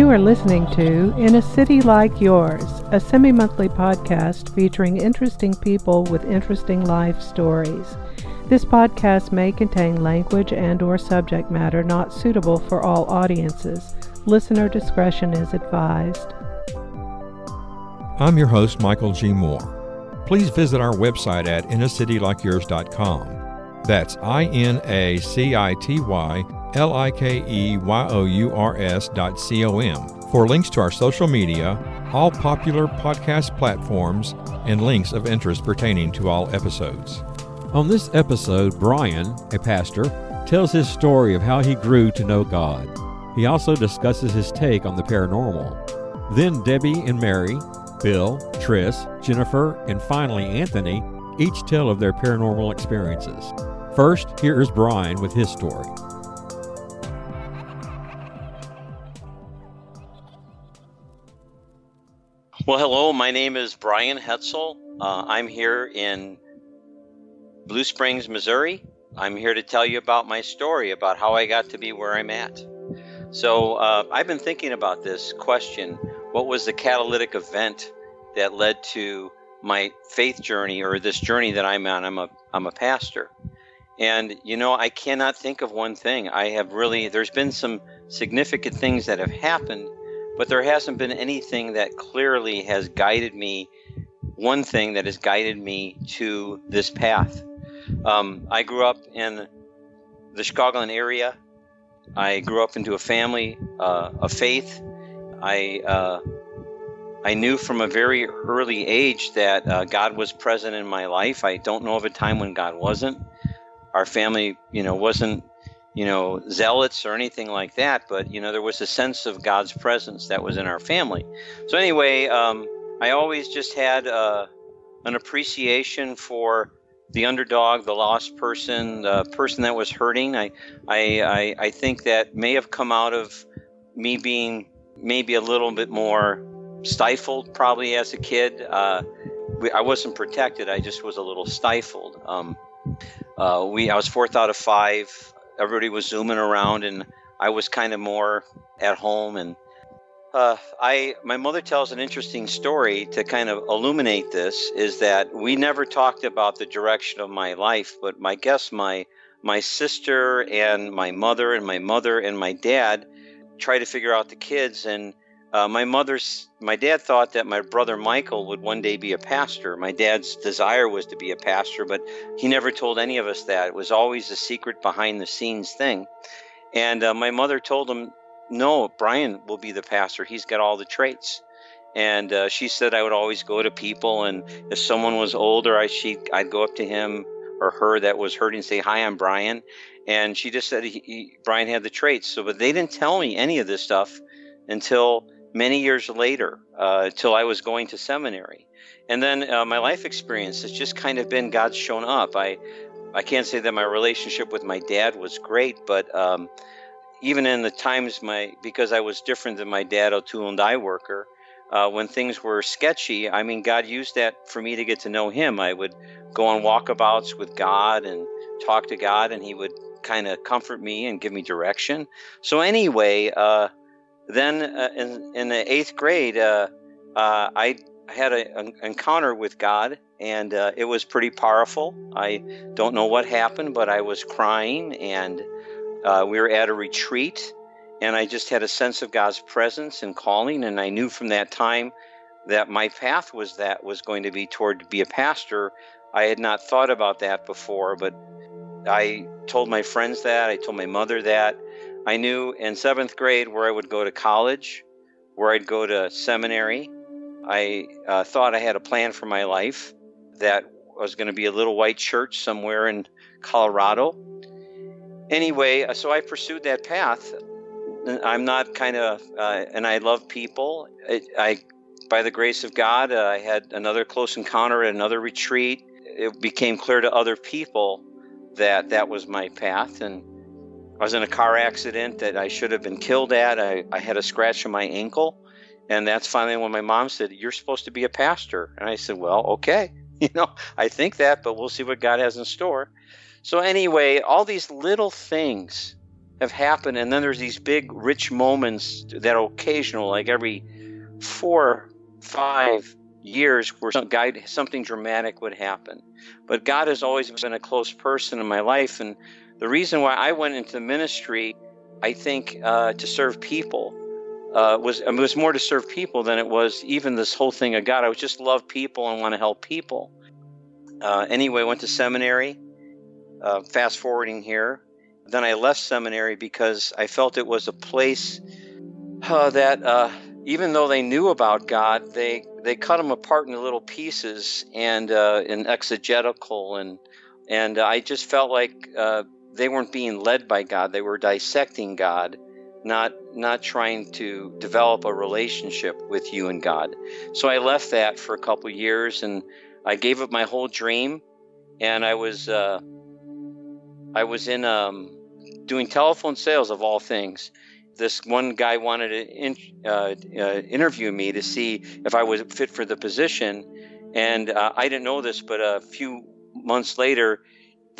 You are listening to In a City Like Yours, a semi monthly podcast featuring interesting people with interesting life stories. This podcast may contain language and or subject matter not suitable for all audiences. Listener discretion is advised. I'm your host, Michael G. Moore. Please visit our website at inacitylikeyours.com. That's I N A C I T Y L I K E Y O U R S dot C O M for links to our social media, all popular podcast platforms, and links of interest pertaining to all episodes. On this episode, Brian, a pastor, tells his story of how he grew to know God. He also discusses his take on the paranormal. Then Debbie and Mary, Bill, Tris, Jennifer, and finally Anthony each tell of their paranormal experiences. First, here is Brian with his story. Well, hello. My name is Brian Hetzel. Uh, I'm here in Blue Springs, Missouri. I'm here to tell you about my story about how I got to be where I'm at. So, uh, I've been thinking about this question what was the catalytic event that led to my faith journey or this journey that I'm on? I'm a, I'm a pastor. And, you know, I cannot think of one thing. I have really, there's been some significant things that have happened but there hasn't been anything that clearly has guided me one thing that has guided me to this path um, i grew up in the chicagoland area i grew up into a family uh, of faith i uh, I knew from a very early age that uh, God was present in my life. I don't know of a time when God wasn't. Our family, you know, wasn't you know, zealots or anything like that, but, you know, there was a sense of God's presence that was in our family. So, anyway, um, I always just had uh, an appreciation for the underdog, the lost person, the person that was hurting. I, I, I, I think that may have come out of me being maybe a little bit more stifled, probably as a kid. Uh, I wasn't protected. I just was a little stifled. Um, uh, we, I was fourth out of five everybody was zooming around, and I was kind of more at home. And uh, I, my mother tells an interesting story to kind of illuminate this. Is that we never talked about the direction of my life, but my guess, my my sister and my mother and my mother and my dad try to figure out the kids and uh, my mother's my dad thought that my brother michael would one day be a pastor. My dad's desire was to be a pastor but he never told any of us that. It was always a secret behind the scenes thing. And uh, my mother told him no brian will be the pastor. He's got all the traits. And uh, she said i would always go to people and if someone was older i she i'd go up to him or her that was hurting and say hi i'm brian. And she just said he, he, brian had the traits. So but they didn't tell me any of this stuff until many years later uh, till I was going to seminary. And then uh, my life experience has just kind of been God's shown up. I, I can't say that my relationship with my dad was great, but um, even in the times my because I was different than my dad, a tool and die worker, uh, when things were sketchy, I mean, God used that for me to get to know Him. I would go on walkabouts with God and talk to God, and He would kind of comfort me and give me direction. So anyway, uh, then uh, in, in the eighth grade, uh, uh, I had an encounter with God, and uh, it was pretty powerful. I don't know what happened, but I was crying, and uh, we were at a retreat, and I just had a sense of God's presence and calling, and I knew from that time that my path was that was going to be toward to be a pastor. I had not thought about that before, but I told my friends that. I told my mother that. I knew in seventh grade where I would go to college, where I'd go to seminary. I uh, thought I had a plan for my life that was going to be a little white church somewhere in Colorado. Anyway, uh, so I pursued that path. I'm not kind of, uh, and I love people. I, I by the grace of God, uh, I had another close encounter at another retreat. It became clear to other people that that was my path, and I was in a car accident that I should have been killed at. I, I had a scratch on my ankle, and that's finally when my mom said, "You're supposed to be a pastor," and I said, "Well, okay." You know, I think that, but we'll see what God has in store. So, anyway, all these little things have happened, and then there's these big, rich moments that are occasional, like every four, five years, where some guy, something dramatic would happen. But God has always been a close person in my life, and the reason why I went into the ministry, I think, uh, to serve people uh, was it was more to serve people than it was even this whole thing of God. I just love people and want to help people. Uh, anyway, went to seminary. Uh, fast forwarding here, then I left seminary because I felt it was a place uh, that uh, even though they knew about God, they they cut them apart into little pieces and uh, exegetical and and I just felt like they weren't being led by God; they were dissecting God not not trying to develop a relationship with you and God. So I left that for a couple years, and I gave up my whole dream, and I was uh, I was in um, doing telephone sales of all things. This one guy wanted to in, uh, uh, interview me to see if I was fit for the position, and uh, I didn't know this, but a few months later,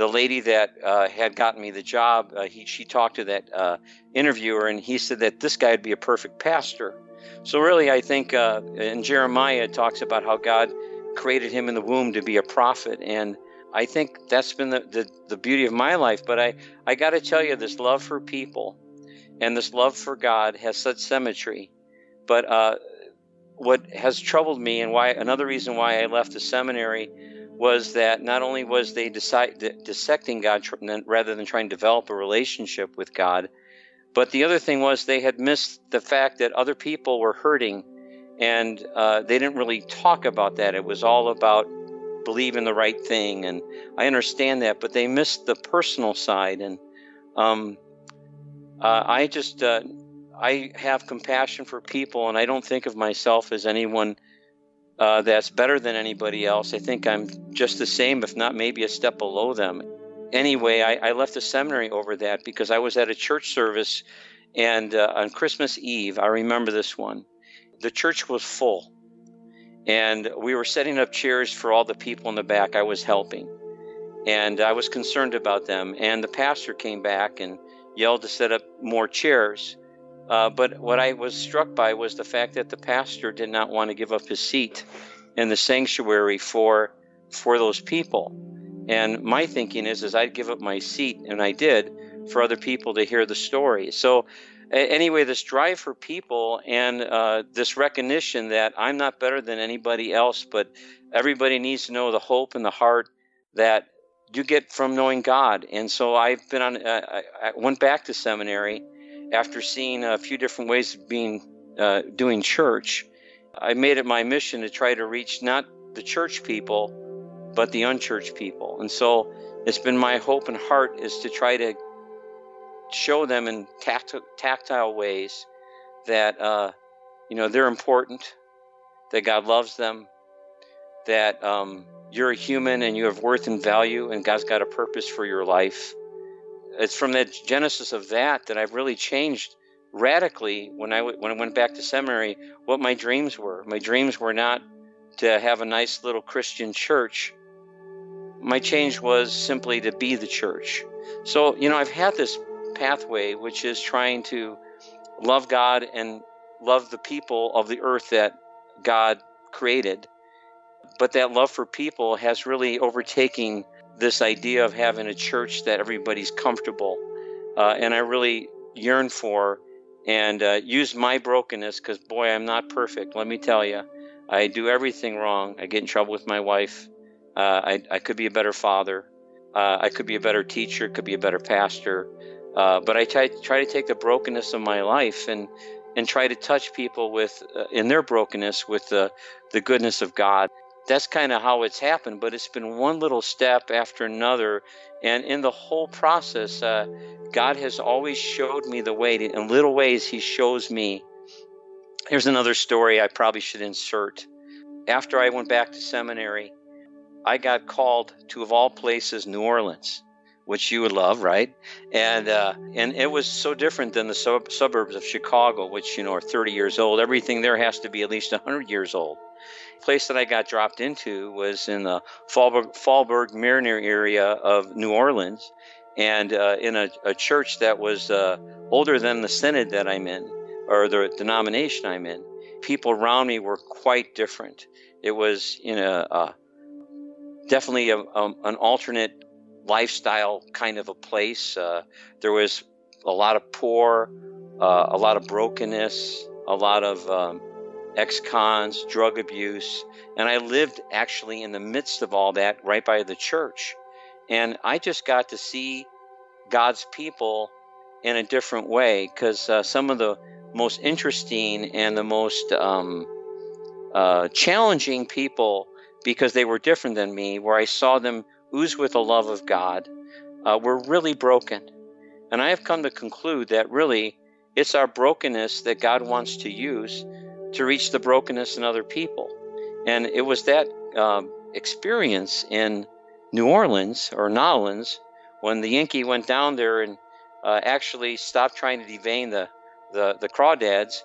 the lady that uh, had gotten me the job, uh, he, she talked to that uh, interviewer, and he said that this guy would be a perfect pastor. So really, I think uh, in Jeremiah it talks about how God created him in the womb to be a prophet, and I think that's been the, the, the beauty of my life. But I, I got to tell you, this love for people and this love for God has such symmetry. But uh, what has troubled me, and why another reason why I left the seminary was that not only was they dissecting God rather than trying to develop a relationship with God, but the other thing was they had missed the fact that other people were hurting, and uh, they didn't really talk about that. It was all about believing the right thing, and I understand that, but they missed the personal side. And um, uh, I just uh, I have compassion for people, and I don't think of myself as anyone uh, that's better than anybody else. I think I'm just the same, if not maybe a step below them. Anyway, I, I left the seminary over that because I was at a church service, and uh, on Christmas Eve, I remember this one. The church was full, and we were setting up chairs for all the people in the back. I was helping, and I was concerned about them. And the pastor came back and yelled to set up more chairs. Uh, but what I was struck by was the fact that the pastor did not want to give up his seat in the sanctuary for for those people. And my thinking is, is I'd give up my seat, and I did, for other people to hear the story. So, anyway, this drive for people and uh, this recognition that I'm not better than anybody else, but everybody needs to know the hope and the heart that you get from knowing God. And so I've been on. Uh, I went back to seminary after seeing a few different ways of being uh, doing church, I made it my mission to try to reach not the church people, but the unchurched people. And so it's been my hope and heart is to try to show them in tactile ways that uh, you know they're important, that God loves them, that um, you're a human and you have worth and value, and God's got a purpose for your life it's from the genesis of that that I've really changed radically when I when I went back to seminary what my dreams were. My dreams were not to have a nice little Christian church. My change was simply to be the church. So, you know, I've had this pathway which is trying to love God and love the people of the earth that God created. But that love for people has really overtaken this idea of having a church that everybody's comfortable. Uh, and I really yearn for and uh, use my brokenness because, boy, I'm not perfect. Let me tell you, I do everything wrong. I get in trouble with my wife. Uh, I, I, could be a better father. Uh, I could be a better teacher, could be a better pastor. Uh, but I try, try to take the brokenness of my life and, and try to touch people with, uh, in their brokenness, with the, the goodness of God. That's kind of how it's happened. But it's been one little step after another, and in the whole process, uh, God has always showed me the way. To, in little ways, He shows me. Here's another story I probably should insert. After I went back to seminary, I got called to, of all places, New Orleans which you would love, right? And uh, and it was so different than the sub- suburbs of Chicago, which you know are 30 years old. Everything there has to be at least 100 years old. Place that I got dropped into was in the Faubourg, Faubourg Marigny area of New Orleans, and uh, in a, a, church that was uh, older than the synod that I'm in, or the denomination I'm in. People around me were quite different. It was in a, a definitely a, an alternate lifestyle kind of a place. Uh, there was a lot of poor, uh, a lot of brokenness, a lot of um, ex cons, drug abuse. And I lived actually in the midst of all that right by the church. And I just got to see God's people in a different way because uh, some of the most interesting and the most um, uh, challenging people, because they were different than me, where I saw them ooze with the love of God, uh, we're really broken. And I have come to conclude that really it's our brokenness that God wants to use to reach the brokenness in other people. And it was that um, experience in New Orleans or Nolans when the Yankee went down there and uh, actually stopped trying to devein the, the, the crawdads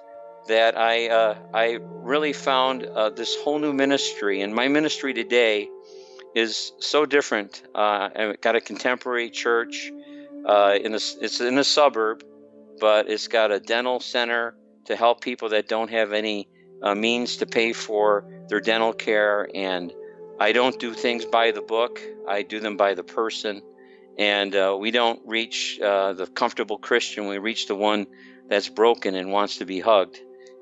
that I, uh, I really found uh, this whole new ministry. And my ministry today is so different. Uh, I've got a contemporary church uh, in the, it's in a suburb, but it's got a dental center to help people that don't have any uh, means to pay for their dental care. And I don't do things by the book; I do them by the person. And uh, we don't reach uh, the comfortable Christian; we reach the one that's broken and wants to be hugged.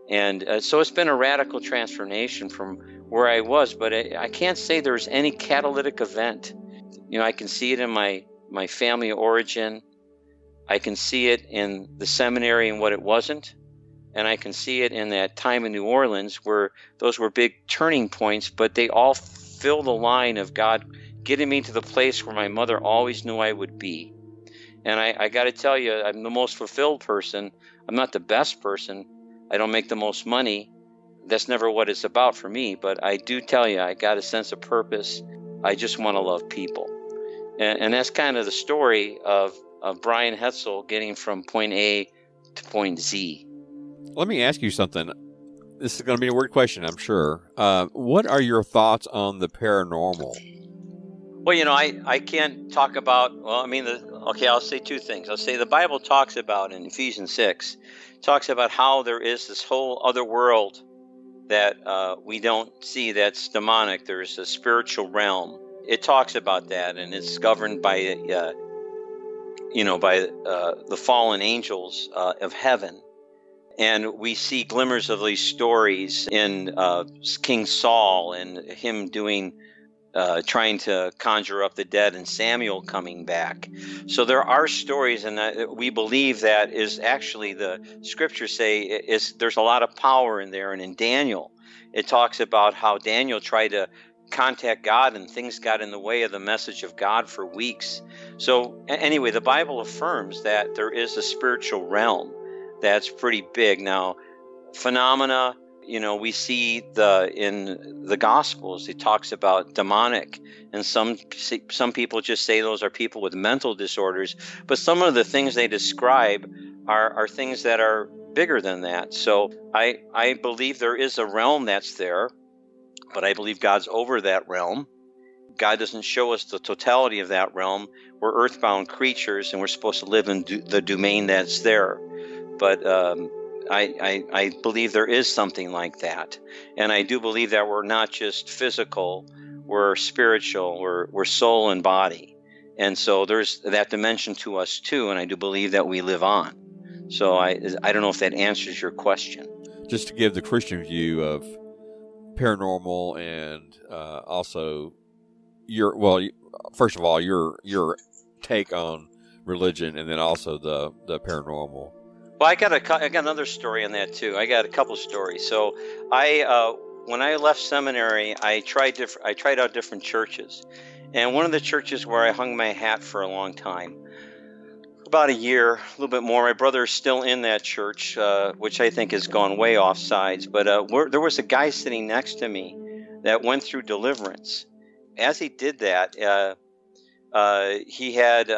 And uh, so it's been a radical transformation from where I was, but I, I can't say there's any catalytic event. You know, I can see it in my, my family origin. I can see it in the seminary and what it wasn't. And I can see it in that time in New Orleans where those were big turning points, but they all fill the line of God getting me to the place where my mother always knew I would be. And I, I got to tell you, I'm the most fulfilled person. I'm not the best person, I don't make the most money. That's never what it's about for me, but I do tell you, I got a sense of purpose. I just want to love people. And, and that's kind of the story of, of Brian Hetzel getting from point A to point Z. Let me ask you something. This is going to be a weird question, I'm sure. Uh, what are your thoughts on the paranormal? Well, you know, I, I can't talk about, well, I mean, the, okay, I'll say two things. I'll say the Bible talks about in Ephesians 6 talks about how there is this whole other world that uh, we don't see that's demonic. There's a spiritual realm. It talks about that, and it's governed by, uh, you know, by uh, the fallen angels uh, of heaven. And we see glimmers of these stories in uh, King Saul and him doing uh, trying to conjure up the dead and Samuel coming back. So there are stories, and we believe that is actually the scriptures say is there's a lot of power in there. And in Daniel, it talks about how Daniel tried to contact God and things got in the way of the message of God for weeks. So anyway, the Bible affirms that there is a spiritual realm that's pretty big. Now, phenomena you know we see the in the gospels it talks about demonic and some some people just say those are people with mental disorders but some of the things they describe are are things that are bigger than that. So i i believe there is a realm that's there but i believe god's over that realm. God doesn't show us the totality of that realm. We're earthbound creatures and we're supposed to live in do, the domain that's there but um, I, I, I believe there is something like that. And I do believe that we're not just physical, we're spiritual, we're, we're soul and body. And so there's that dimension to us too. And I do believe that we live on. So I, I don't know if that answers your question. Just to give the Christian view of paranormal and uh, also your, well, first of all, your, your take on religion and then also the, the paranormal. Well, I got a I got another story on that too. I got a couple stories. So I uh, when I left seminary, I tried diff- I tried out different churches, and one of the churches where I hung my hat for a long time, about a year, a little bit more. My brother is still in that church, uh, which I think has gone way off sides. But uh, there was a guy sitting next to me that went through deliverance. As he did that, uh, uh he had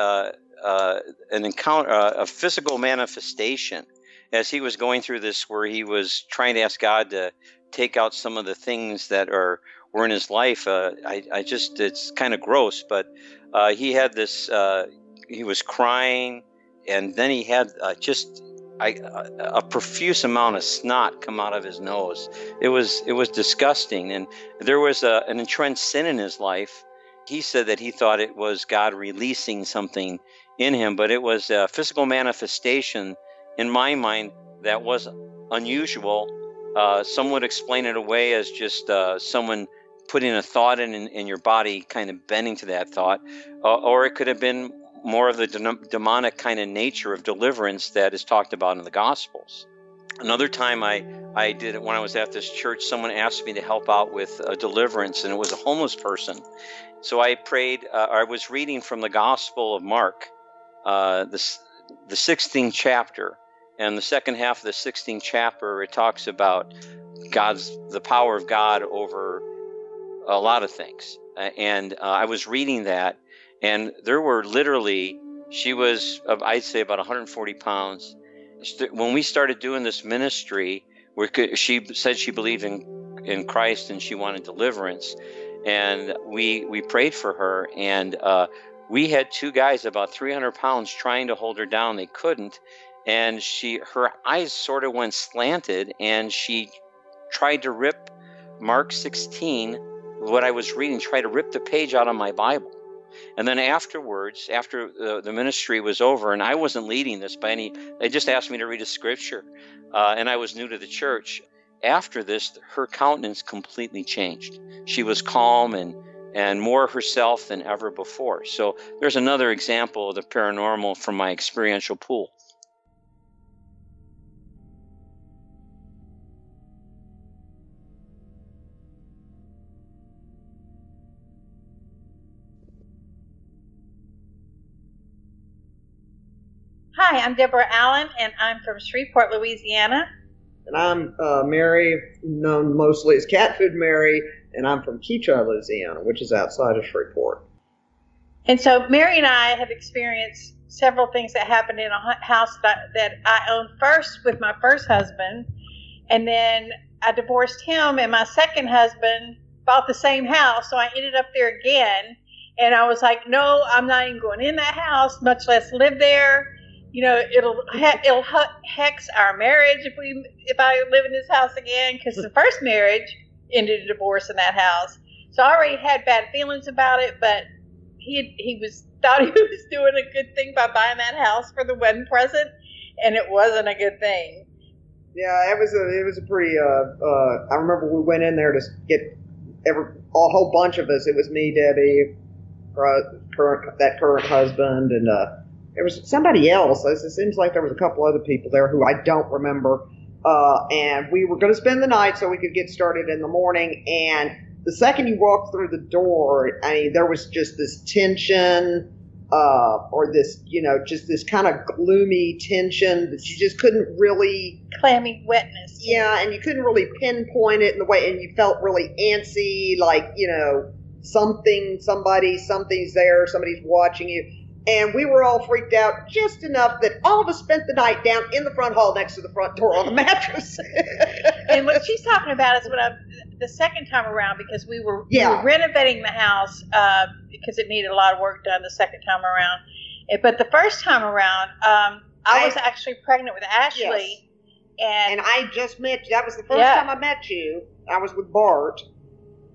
uh, uh, an encounter, a physical manifestation as he was going through this, where he was trying to ask God to take out some of the things that are were in his life. Uh, I, I just it's kind of gross, but uh, he had this. Uh, he was crying, and then he had uh, just I, a profuse amount of snot come out of his nose. It was it was disgusting, and there was a, an entrenched sin in his life. He said that he thought it was God releasing something in him, but it was a physical manifestation in my mind that was unusual uh, some would explain it away as just uh, someone putting a thought in, in, in your body, kind of bending to that thought, uh, or it could have been more of the de- demonic kind of nature of deliverance that is talked about in the Gospels. Another time I, I did it when I was at this church, someone asked me to help out with a deliverance, and it was a homeless person. So I prayed, uh, I was reading from the Gospel of Mark, uh, the, the 16th chapter, and the second half of the 16th chapter, it talks about God's the power of God over a lot of things. And uh, I was reading that, and there were literally she was I'd say about 140 pounds. When we started doing this ministry, she said she believed in in Christ and she wanted deliverance, and we we prayed for her and. Uh, we had two guys about 300 pounds trying to hold her down. They couldn't. And she her eyes sort of went slanted and she tried to rip Mark 16 what I was reading tried to rip the page out of my Bible. And then afterwards after the, the ministry was over and I wasn't leading this by any they just asked me to read a scripture uh, and I was new to the church. After this her countenance completely changed. She was calm and and more herself than ever before. So there's another example of the paranormal from my experiential pool. Hi, I'm Deborah Allen, and I'm from Shreveport, Louisiana. And I'm uh, Mary, known mostly as Cat Food Mary, and I'm from Keachi, Louisiana, which is outside of Shreveport. And so Mary and I have experienced several things that happened in a house that, that I owned first with my first husband, and then I divorced him, and my second husband bought the same house, so I ended up there again. And I was like, no, I'm not even going in that house, much less live there you know, it'll it'll hex our marriage if we if I live in this house again because the first marriage ended a divorce in that house. So I already had bad feelings about it, but he he was thought he was doing a good thing by buying that house for the wedding present, and it wasn't a good thing. Yeah, it was a it was a pretty. Uh, uh, I remember we went in there to get every a whole bunch of us. It was me, Debbie, current that current husband, and uh, there was somebody else. It seems like there was a couple other people there who I don't remember. Uh, and we were going to spend the night so we could get started in the morning. And the second you walked through the door, I mean, there was just this tension, uh, or this, you know, just this kind of gloomy tension that you just couldn't really. Clammy wetness. Yeah, and you couldn't really pinpoint it in the way, and you felt really antsy, like, you know, something, somebody, something's there, somebody's watching you and we were all freaked out just enough that all of us spent the night down in the front hall next to the front door on the mattress. and what she's talking about is what I the second time around because we were, yeah. we were renovating the house uh, because it needed a lot of work done the second time around. But the first time around, um, I, I, was actually pregnant with Ashley. Yes. And, and I just met you. That was the first yeah. time I met you. I was with Bart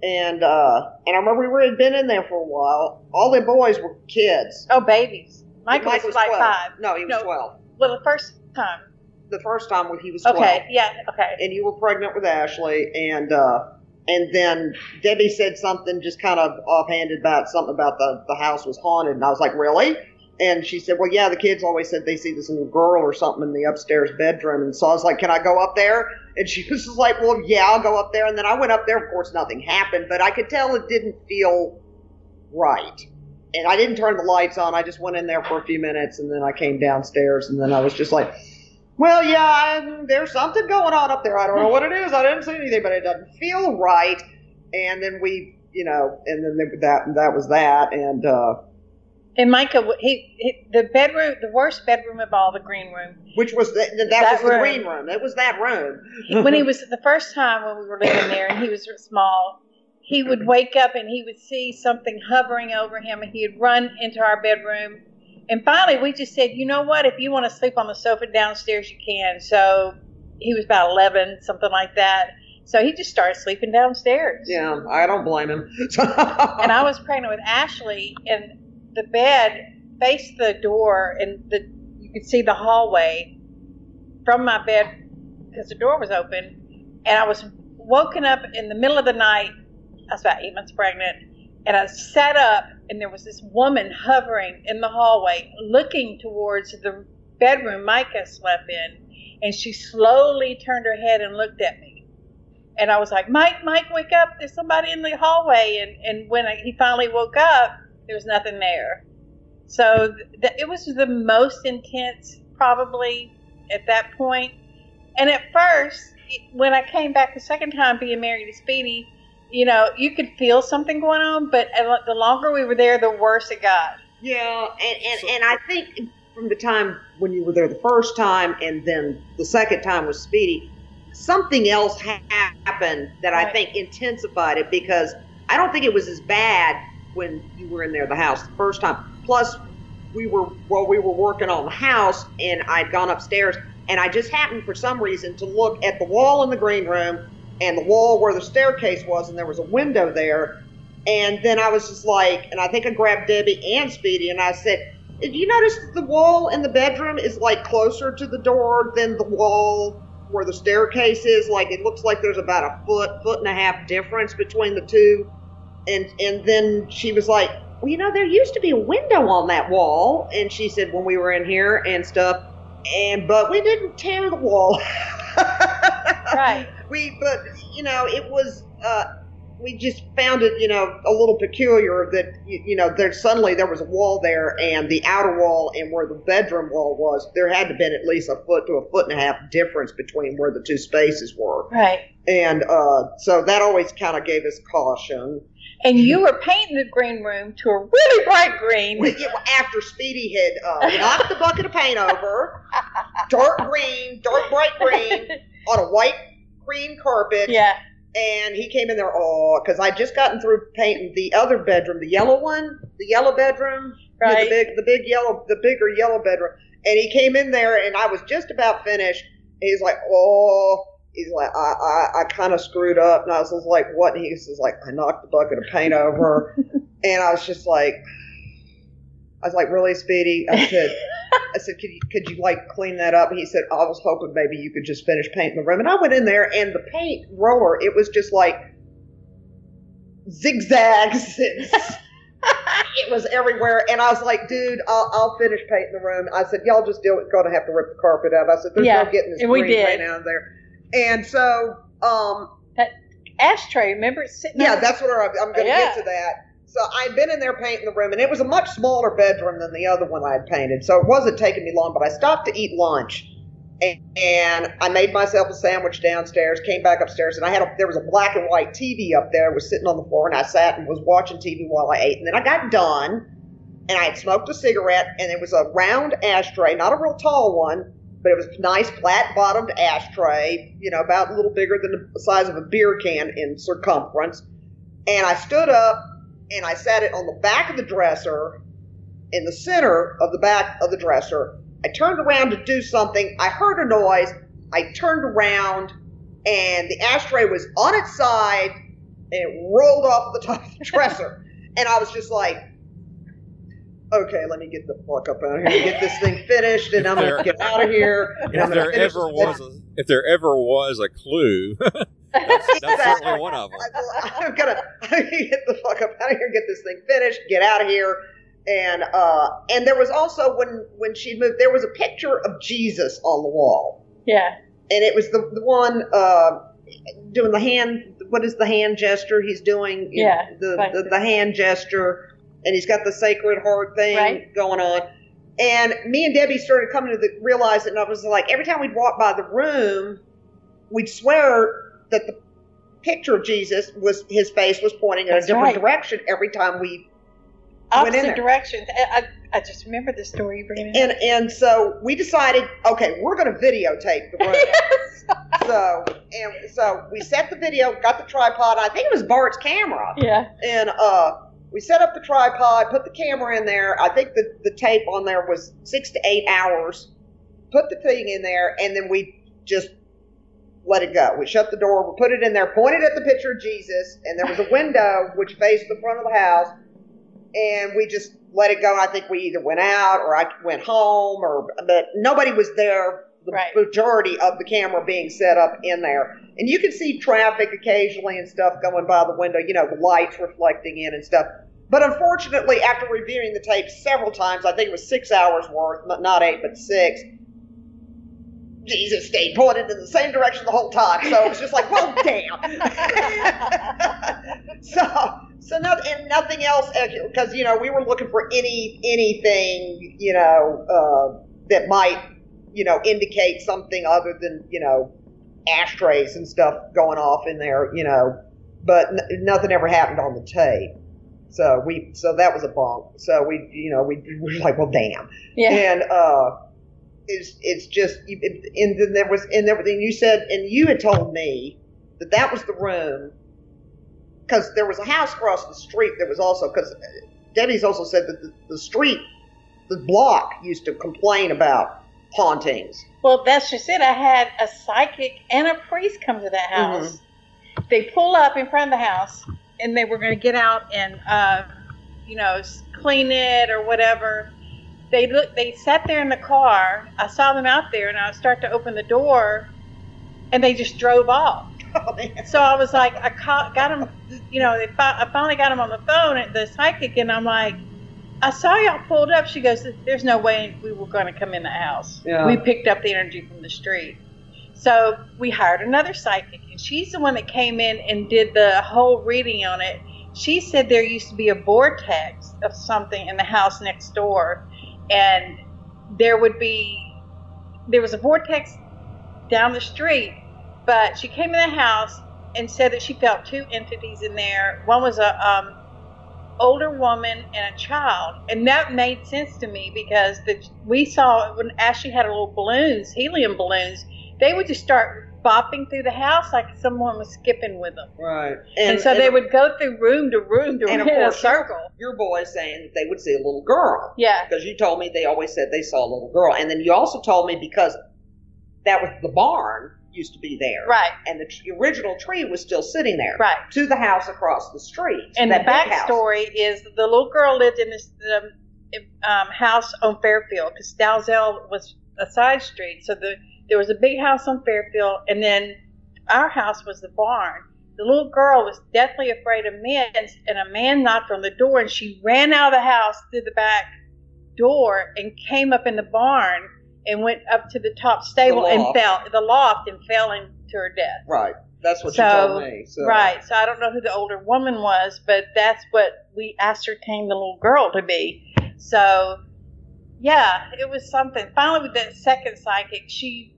and uh, and I remember we had been in there for a while. All the boys were kids. Oh, babies. Michael Mike was, was like 12. five. No, he was no, twelve. Well, the first time. The first time when he was 12. Okay. Yeah. Okay. And you were pregnant with Ashley, and uh, and then Debbie said something just kind of offhanded about something about the the house was haunted, and I was like, really? And she said, well, yeah, the kids always said they see this little girl or something in the upstairs bedroom. And so I was like, can I go up there? And she was like, well, yeah, I'll go up there. And then I went up there. Of course, nothing happened, but I could tell it didn't feel right. And I didn't turn the lights on. I just went in there for a few minutes and then I came downstairs and then I was just like, well, yeah, I, there's something going on up there. I don't know what it is. I didn't see anything, but it doesn't feel right. And then we, you know, and then that that was that. And uh, And Micah, he, he the bedroom, the worst bedroom of all, the green room. which was the, that, That was the green room. It was that room. When he was the first time when we were living there, and he was small, he would wake up and he would see something hovering over him, and he'd run into our bedroom. And finally, we just said, you know what? If you want to sleep on the sofa downstairs, you can. So he was about eleven, something like that. So he just started sleeping downstairs. Yeah, I don't blame him. and I was pregnant with Ashley, and the bed faced the door, and the you could see the hallway from my bed because the door was open, and I was woken up in the middle of the night. I was about eight months pregnant, and I sat up, and there was this woman hovering in the hallway, looking towards the bedroom Micah slept in, and she slowly turned her head and looked at me. And I was like, Mike, Mike, wake up! There's somebody in the hallway. And and when I, he finally woke up, there was nothing there. So th- it was the most intense, probably at that point. And at first, it- when I came back the second time, being married to Speedy, you know, you could feel something going on. But a the longer we were there, the worse it got. yeah, and, and, and I think from the time when you were there the first time and then the second time with Speedy, something else ha- happened that I think intensified it because I don't think it was as bad when you were in there the house the first time. Plus, we were well, we were working on the house, and I'd gone upstairs, and I just happened for some reason to look at the wall in the green room and the wall where the staircase was, and there was a window there. And then I was just like, and I think I grabbed Debbie and Speedy, and I said, "Did you notice the wall in the bedroom is like closer to the door than the wall where the staircase is? Like it looks like there's about a foot, foot and a half difference between the two." And and then she was like, "Well, you know, there used to be a window on that wall," and she said when we were in here and stuff, and but we didn't tear the wall. Right. We, but you know, it was. uh we just found it, you know, a little peculiar that you, you know there suddenly there was a wall there, and the outer wall and where the bedroom wall was, there had to have been at least a foot to a foot and a half difference between where the two spaces were, Right. and uh, so that always kind of gave us caution. And you were painting the green room to a really bright green. Well, After Speedy had uh, knocked the bucket of paint over, dark green, dark bright green on a white cream carpet, yeah. and he came in there, oh, because I'd just gotten through painting the other bedroom, the yellow one, the yellow bedroom, Right. the big, the big yellow, the bigger yellow bedroom, and he came in there, and I was just about finished. He's like, oh, he's like, I, I, I kind of screwed up, and I was like, what? And he says like, I knocked the bucket of paint over, and I was just like. I was like, really, Speedy? I said, I said, could you, could you like clean that up? And he said, I was hoping maybe you could just finish painting the room. And I went in there, and the paint roller, it was just like zigzags. it was everywhere, and I was like, dude, I'll, I'll finish painting the room. I said, y'all just deal with to have to rip the carpet out. I said, there's Yeah, no getting this green paint out of there. And so, um, that Ashtray, remember it's sitting yeah, on- that's what I'm, I'm going to Yeah. get to that. So I'd been in there painting the room, and it was a much smaller bedroom than the other one I had painted. So it wasn't taking me long, but I stopped to eat lunch, and, and I made myself a sandwich downstairs. Came back upstairs, and I had a, there was a black and white TV up there. It was sitting on the floor, and I sat and was watching TV while I ate. And then I got done, and I had smoked a cigarette, and it was a round ashtray, not a real tall one, but it was a nice flat bottomed ashtray, you know, about a little bigger than the size of a beer can in circumference. And I stood up and I sat it on the back of the dresser, in the center of the back of the dresser. I turned around to do something. I heard a noise. I turned around and the ashtray was on its side and it rolled off the top of the dresser. And I was just like, okay, let me get the fuck up out of here and get this thing finished and I'm going to get out of here. and If there ever was, a, if there ever was a clue, that's, that's certainly one of them. I- I'm gonna, I'm gonna get the fuck up out of here, get this thing finished, get out of here. and uh, and there was also when when she moved, there was a picture of Jesus on the wall, Yeah. and it was the the one uh, doing the hand. What is the hand gesture he's doing? Yeah, the the- the hand gesture, and he's got the Sacred Heart thing Right. going on. And me and Debbie started coming to the realize and I was like, every time we'd walk by the room, we'd swear that the picture of Jesus was his face was pointing in a different right. direction every time we Went in Opposite directions. I, I, I just remember the story you bringing and and so we decided, okay, we're going to videotape the room. so and so we set the video, got the tripod. I think it was Bart's camera, yeah. and uh, we set up the tripod, put the camera in there. I think the the tape on there was six to eight hours. Put the thing in there, and then we just let it go. We shut the door, we put it in there, pointed at the picture of Jesus, and there was a window which faced the front of the house, and we just let it go. I think we either went out or I went home, or but nobody was there. The Right. majority of the camera being set up in there, and you can see traffic occasionally and stuff going by the window. You know, lights reflecting in and stuff. But unfortunately, after reviewing the tape several times, I think it was six hours worth, not- not eight, but six. Jesus stayed pointed in the same direction the whole time, so it was just like, well, damn. so, so no, and nothing else because you know we were looking for any anything you know uh, that might you know indicate something other than you know ashtrays and stuff going off in there, you know, but n- nothing ever happened on the tape. So we, so that was a bump. So we, you know, we, we were like, well, damn. Yeah. And uh, it's it's just, it, and then there was, and everything you said, and you had told me that that was the room because there was a house across the street that was also because Debbie's also said that the, the street, the block used to complain about hauntings. Well, that's just it. I had a psychic and a priest come to that house. They pull up in front of the house, and they were going to get out and, uh, you know, clean it or whatever. They look. They sat there in the car. I saw them out there, and I start to open the door, and they just drove off. Oh. So I was like, I caught, got him, you know, I finally got him on the phone, at the psychic, and I'm like, I saw y'all pulled up. She goes, There's no way we were going to come in the house. Yeah. We picked up the energy from the street. So we hired another psychic, and she's the one that came in and did the whole reading on it. She said there used to be a vortex of something in the house next door, and there would be, there was a vortex down the street, but she came in the house and said that she felt two entities in there. One was a um, older woman and a child, and that made sense to me because the, we saw when Ashley had her little balloons, helium balloons, they would just start bopping through the house like someone was skipping with them, Right. and, so they would go through room to room to and of hit a course, circle. Your boy saying that they would see a little girl. Yeah, Because you told me they always said they saw a little girl. And then you also told me because that was the barn used to be there. right, And the tr- original tree was still sitting there. right. To the house across the street. And the backstory is the little girl lived in this um, um, house on Fairfield because Dalzell was a side street. So the, there was a big house on Fairfield, and then our house was the barn. The little girl was deathly afraid of men, and a man knocked on the door, and she ran out of the house through the back door and came up in the barn and went up to the top stable and fell the loft and fell into her death. Right. That's what So, you told me. So. Right. So I don't know who the older woman was, but that's what we ascertained the little girl to be. So yeah, it was something. Finally, with that second psychic, she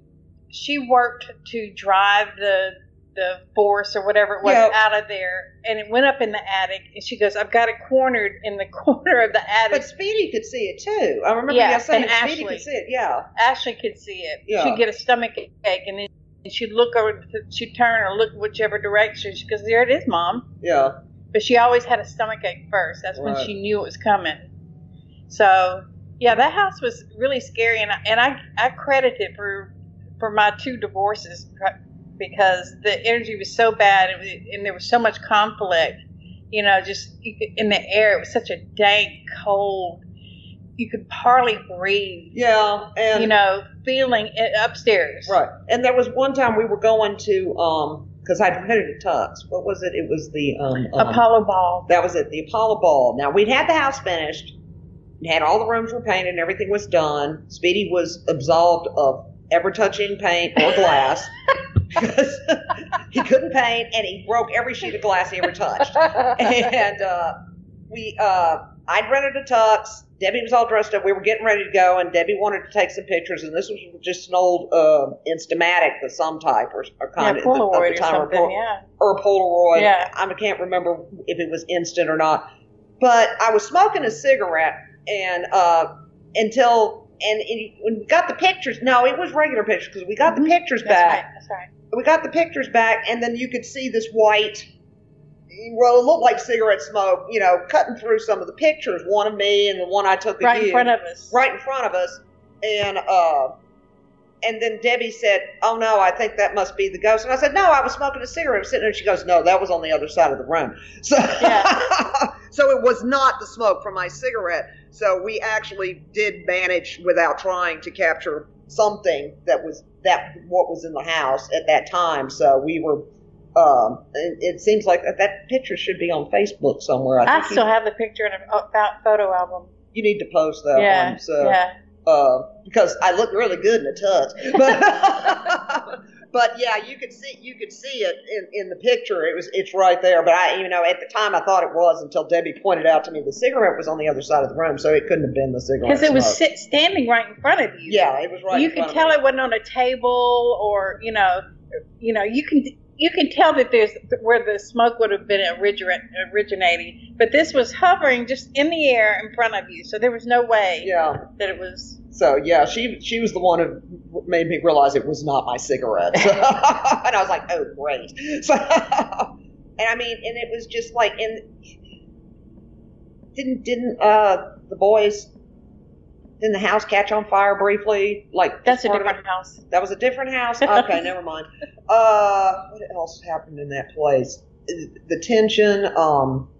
she worked to drive the the force or whatever it was Yeah. out of there, and it went up in the attic. And she goes, "I've got it cornered in the corner of the attic." But Speedy could see it too. I remember Yeah, you saying Speedy Ashley. could see it. Yeah. Ashley could see it. Yeah. She'd get a stomach ache, and then she'd look over, she'd turn or look whichever direction. She goes, "There it is, mom." Yeah. But she always had a stomach ache first. That's when she knew it was coming. So yeah, that house was really scary, and I, and I I credit it for for my two divorces because the energy was so bad, and, and there was so much conflict. You know, just in the air, it was such a dank, cold. You could hardly breathe. Yeah. And you know, feeling it upstairs. Right. And there was one time we were going to um because I'd rented a tux. What was it? It was the um, um Apollo Ball. That was it, the Apollo Ball. Now we'd had the house finished, had all the rooms were painted and everything was done. Speedy was absolved of ever touching paint or glass because he couldn't paint and he broke every sheet of glass he ever touched. And uh, we, uh, I'd rented a tux. Debbie was all dressed up. We were getting ready to go, and Debbie wanted to take some pictures. And this was just an old uh, Instamatic of some type or, or kind yeah, of Polaroid the or time, something. Pol- yeah. or Polaroid. Yeah. I can't remember if it was instant or not. But I was smoking a cigarette, and uh, until and, and when we got the pictures. No, it was regular pictures because we got the pictures Mm-hmm. That's back right. That's right. We got the pictures back, and then you could see this white, well, it looked like cigarette smoke, you know, cutting through some of the pictures. One of me and the one I took Right in front of us. right in front of us, and uh, and then Debbie said, "Oh no, I think that must be the ghost." And I said, "No, I was smoking a cigarette, I was sitting there." She goes, "No, that was on the other side of the room." So, Yeah. so it was not the smoke from my cigarette. So we actually did manage, without trying, to capture something that was that what was in the house at that time. So we were. Um, it, it seems like that, that picture should be on Facebook somewhere. I, I still you, have the picture in a photo album. you need to post that yeah. one. So yeah. uh, because I look really good in a tux. But, but yeah, you could see you could see it in, in the picture. It was it's right there. But I you know at the time I thought it was until Debbie pointed out to me the cigarette was on the other side of the room, so it couldn't have been the cigarette. Because it was sit, standing right in front of you. yeah, it was right. you could tell it wasn't on a table or you know, you know, you can you can tell that there's where the smoke would have been originating, but this was hovering just in the air in front of you, so there was no way. Yeah. that it was. So yeah, she she was the one who made me realize it was not my cigarette, and I was like, oh great. So, and I mean, and it was just like, and didn't didn't uh the boys didn't the house catch on fire briefly? Like That's a part of different house. That was a different house. Okay, never mind. Uh, what else happened in that place? The tension. Um,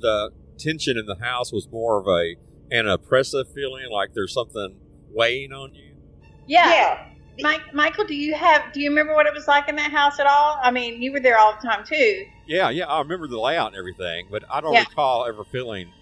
The tension in the house was more of a an oppressive feeling, like there's something weighing on you. Yeah. yeah. Mike, Michael, do you have? Do you remember what it was like in that house at all? I mean, you were there all the time too. Yeah, yeah, I remember the layout and everything, but I don't Yeah. recall ever feeling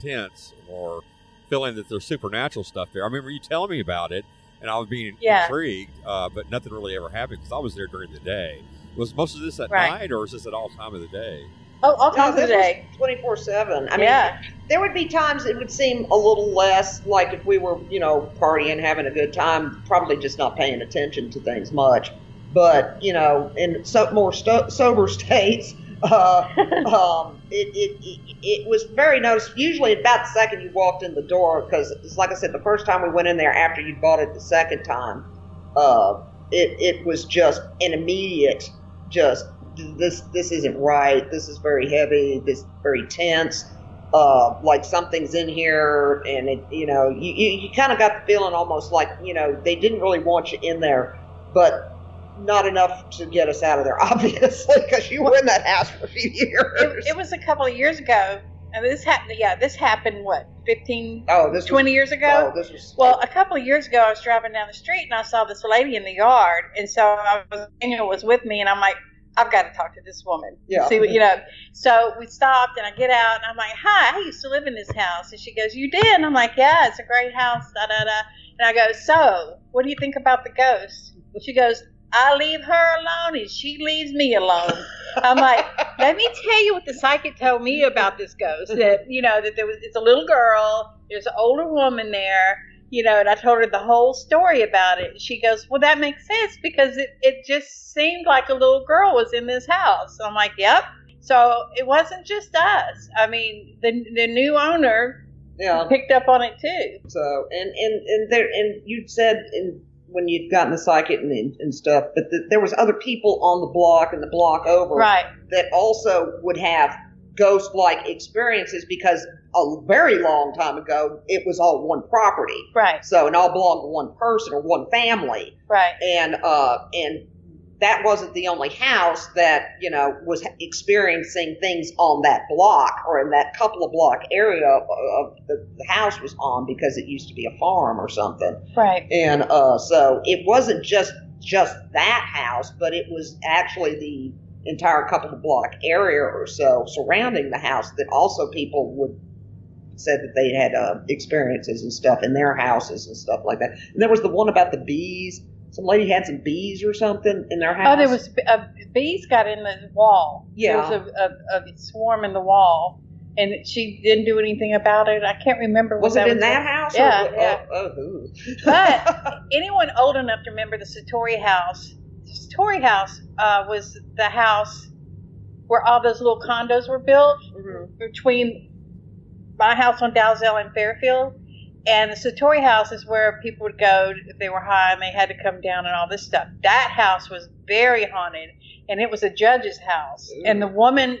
tense or feeling that there's supernatural stuff there. I remember you telling me about it, and I was being Yeah. intrigued, uh, but nothing really ever happened because I was there during the day. Was most of this at Right. night, or is this at all time of the day? Oh, all times of the day. Twenty four seven. I mean, yeah. there would be times it would seem a little less like if we were, you know, partying, having a good time, probably just not paying attention to things much. But you know, in so more sto- sober states, uh, um, it, it, it it was very noticeable. Usually, about the second you walked in the door, because it's like I said, the first time we went in there after you bought it the second time, uh, it it was just an immediate, just this this isn't right. This is very heavy. This very tense uh, like something's in here, and it, you know, you, you, you kind of got the feeling almost like, you know, they didn't really want you in there, but not enough to get us out of there, obviously, because you were in that house for a few years. It, it was a couple of years ago, and this happened. Yeah, this happened. What, 15, oh, this 20 was, years ago? Oh, this was Well, a couple of years ago, I was driving down the street and I saw this lady in the yard, and so I was, Daniel was with me, and I'm like, I've got to talk to this woman. Yeah. See what you know. So we stopped, and I get out, and I'm like, Hi, I used to live in this house, and she goes, You did? And I'm like, Yeah, it's a great house. Da da da. And I go, So, what do you think about the ghost? She goes, I leave her alone, and she leaves me alone. I'm like, let me tell you what the psychic told me about this ghost. That you know that there was it's a little girl. There's an older woman there. You know, and I told her the whole story about it. She goes, "Well, that makes sense because it it just seemed like a little girl was in this house." I'm like, "Yep." So it wasn't just us. I mean, the the new owner yeah. picked up on it too. So and and and there and you said in when you'd gotten the psychic and, and stuff, but the, there was other people on the block and the block over Right. that also would have ghost-like experiences because a very long time ago it was all one property, Right. so it all belonged to one person or one family, Right. and uh and that wasn't the only house that you know was experiencing things on that block or in that couple of block area of, of the, the house was on because it used to be a farm or something Right. and uh, so it wasn't just just that house, but it was actually the entire couple of block area or so surrounding the house that also people would said that they had uh, experiences and stuff in their houses and stuff like that. And there was the one about the bees. Some lady had some bees or something in their house. Oh, there was uh, bees got in the wall. Yeah. there was a, a, a swarm in the wall, and she didn't do anything about it. I can't remember. Was it in was that house? Yeah, yeah. Oh, oh. But anyone old enough to remember the Satori house? Satori house uh, was the house where all those little condos were built Mhm. between my house on Dalzell and Fairfield. And the Satori house is where people would go if they were high and they had to come down and all this stuff. That house was very haunted, and it was a judge's house. Ooh. And the woman's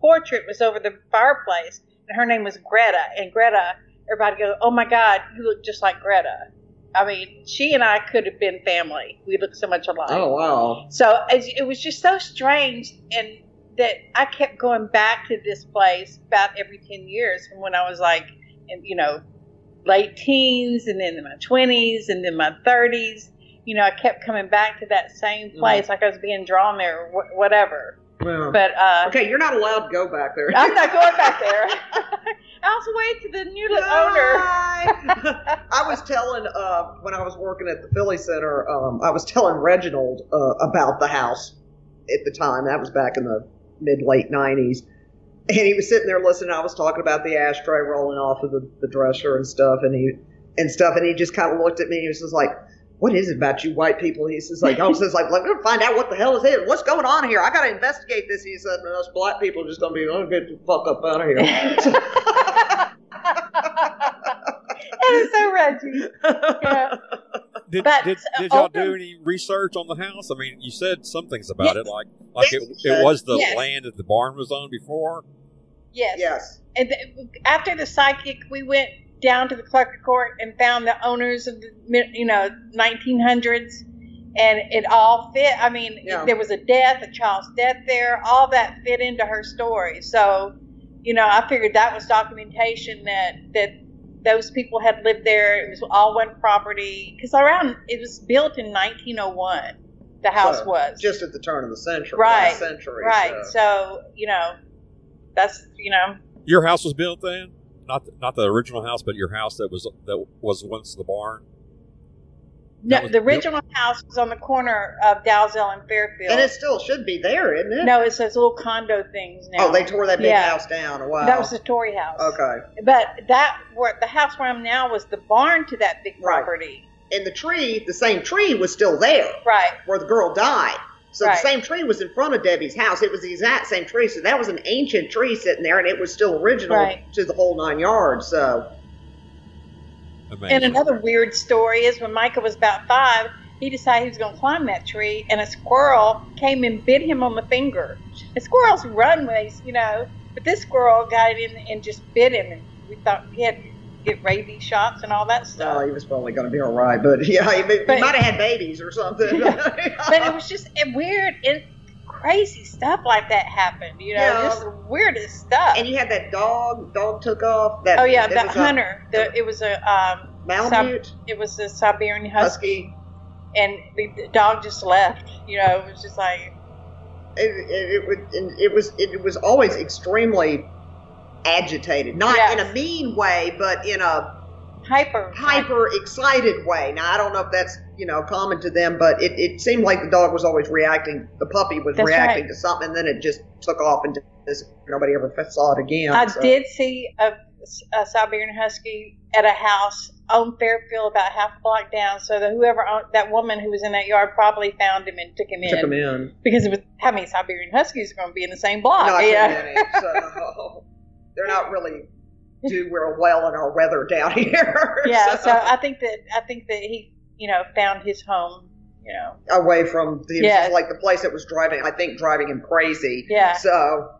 portrait was over the fireplace, and her name was Greta. And Greta, everybody goes, "Oh my God, you look just like Greta." I mean, she and I could have been family. We look so much alike. Oh wow. So it, was just so strange, and that I kept going back to this place about every ten years from when I was like, you know, late teens, and then in my twenties, and then my thirties. You know, I kept coming back to that same mm-hmm. place, like I was being drawn there, or whatever. Well, But uh, okay, you're not allowed to go back there. I'm not going back there. I'll wait to the new owner. I was telling uh, when I was working at the Philly Center, um, I was telling Reginald uh, about the house at the time. That was back in the mid late '90s, and he was sitting there listening. I was talking about the ashtray rolling off of the, the dresser and stuff, and he and stuff, and he just kind of looked at me. He was just like. What is it about you white people? He says like, oh, says like, let me find out what the hell is it. What's going on here? I got to investigate this. He said, and us black people are just gonna be, oh, get the fuck up out of here. That is so Reggie. Yeah. Did, But, did, uh, did y'all open- do any research on the house? I mean, you said some things about it, like like it, it was the Yes. land that the barn was on before. Yes. yes. And th- after the psychic, we went down to the clerk court and found the owners of the you know 1900s, and it all fit. I mean, Yeah. there was a death, a child's death there. All that fit into her story. So, you know, I figured that was documentation that that those people had lived there. It was all one property because around it was built in 1901. The house So, was just at the turn of the century. Right, last century. right. so- So you know, that's you know. Your house was built then, not the, not the original house, but your house that was that was once the barn. No, was the built- original house was on the corner of Dalzell and Fairfield. and it still should be there, isn't it? no, it's those little condo things now. Oh, they tore that big Yeah. house down. Wow. That was the Tory house. okay. But that where the house where I'm now was the barn to that big Right. property. And the tree, the same tree, was still there Right. where the girl died. So Right. the same tree was in front of Debbie's house. It was the exact same tree. So that was an ancient tree sitting there, and it was still original Right. to the whole nine yards. So Amazing. And another weird story is when Micah was about five, he decided he was going to climb that tree, and a squirrel came and bit him on the finger. And squirrels run ways, you know, but this squirrel got in and just bit him, and we thought he had to get rabies shots and all that stuff. oh, he was probably going to be all right. But yeah, he, he might have had babies or something. but it was just weird and crazy stuff like that happened. You know, Yeah. just the weirdest stuff. and you had that dog. Dog took off. That oh yeah, it the a hunter. The, it was a um, Malamute it was a Siberian husky, husky. and the, the dog just left. You know, it was just like it, it, it, would- it was it was always extremely agitated, not Yes. in a mean way, but in a hyper. hyper excited way. Now I don't know if that's you know common to them, but it, it seemed like the dog was always reacting. The puppy was That's reacting right. to something, and then it just took off and nobody ever saw it again. I so. did see a, a Siberian husky at a house on Fairfield, about half a block down. So that whoever owned, that woman who was in that yard probably found him and took him in. Took him in. Because it was how many Siberian huskies are going to be in the same block? Not yeah. many, so they're not really do real well in our weather down here. yeah. So I think that I think that he, you know, found his home. You know. away from the Yeah. like the place that was driving. I think driving him crazy. Yeah. So,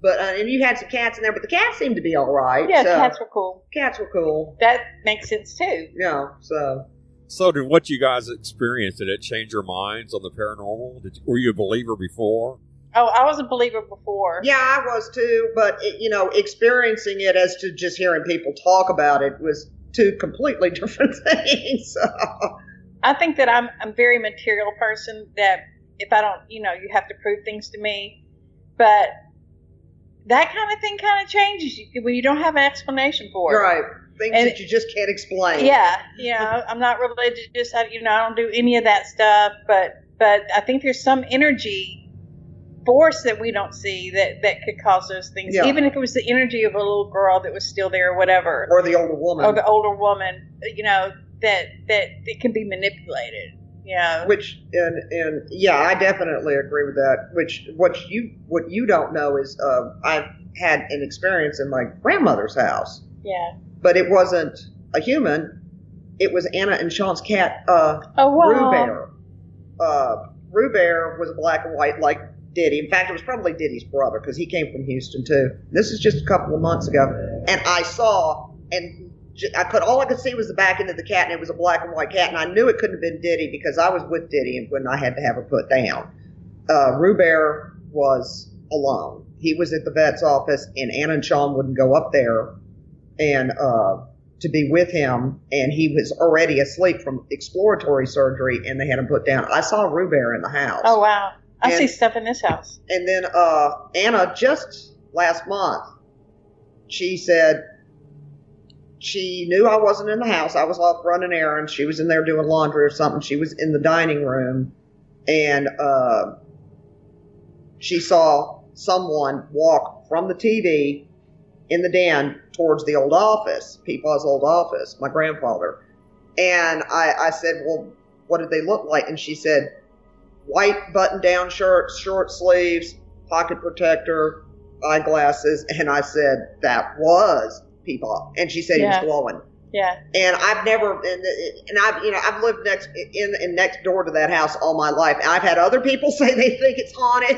but uh, and you had some cats in there, but the cats seemed to be all right. Yeah. so, Cats were cool. cats were cool. That makes sense too. Yeah. So So, did what you guys experienced did it change your minds on the paranormal? Did you, were you a believer before? Oh, I was a believer before. yeah, I was too. But it, you know, experiencing it as to just hearing people talk about it was two completely different things. So, I think that I'm I'm a very material person that if I don't, you know, you have to prove things to me. But that kind of thing kind of changes you when you don't have an explanation for it. Right. Things And- that you just can't explain. Yeah, you know, I'm not religious. I, you know, I don't do any of that stuff. But but I think there's some energy force that we don't see that that could cause those things. Yeah. Even if it was the energy of a little girl that was still there, or whatever, Or the older woman. or the older woman, you know, that that it can be manipulated. Yeah. Which and and yeah, I definitely agree with that. Which what you what you don't know is uh, I've had an experience in my grandmother's house, yeah. but it wasn't a human. It was Anna and Sean's cat, uh, Oh wow. Rue Bear. Uh, Rue Bear was black and white like Diddy. In fact, it was probably Diddy's brother because he came from Houston too. This is just a couple of months ago, and I saw and I could all I could see was the back end of the cat, and it was a black and white cat, and I knew it couldn't have been Diddy because I was with Diddy when I had to have her put down. Uh, Rue Bear was alone. He was at the vet's office, and Anna and Sean wouldn't go up there and uh, to be with him, and he was already asleep from exploratory surgery, and they had him put down. I saw Rue Bear in the house. Oh wow. I see stuff in this house. And then uh, Anna, just last month, she said she knew I wasn't in the house. I was off running errands. She was in there doing laundry or something. She was in the dining room, and uh, she saw someone walk from the TV in the den towards the old office, Peepaw's old office, my grandfather. And I, I said, Well, what did they look like? And she said, white button down shirt, short sleeves, pocket protector, eyeglasses. And I said, That was Peepaw. And she said Yeah. he was glowing. Yeah. And I've never, and, and I've, you know, I've lived next in, in next door to that house all my life. And I've had other people say they think it's haunted.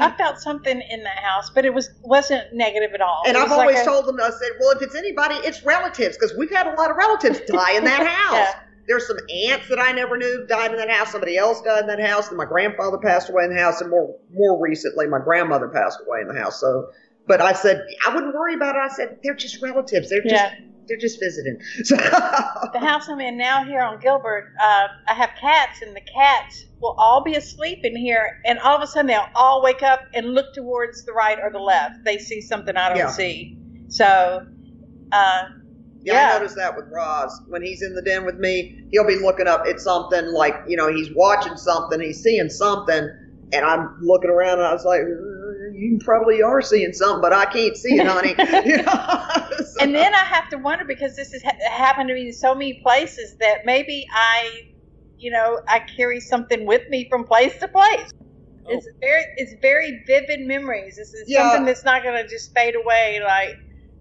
I felt something in that house, but it was wasn't negative at all. And It I've was like always a- told them, I said, well, if it's anybody, it's relatives, because we've had a lot of relatives die in that house. Yeah. There's some aunts that I never knew died in that house. Somebody else died in that house. And my grandfather passed away in the house. And more, more recently, my grandmother passed away in the house. So, but I said, I wouldn't worry about it. I said, they're just relatives. They're just, they're just visiting. So, the house I'm in now here on Gilbert, uh, I have cats, and the cats will all be asleep in here, and all of a sudden they'll all wake up and look towards the right or the left. They see something I don't Yeah. see. So, uh, Yeah, Yeah. I noticed that with Roz. When he's in the den with me, he'll be looking up at something like, you know, he's watching something, he's seeing something, and I'm looking around and I was like, "Uh, you probably are seeing something, but I can't see it, honey. You know? So- and then I have to wonder because this has ha- happened to me in so many places that maybe I, you know, I carry something with me from place to place. It's very, it's very vivid memories. This is Yeah. something that's not going to just fade away like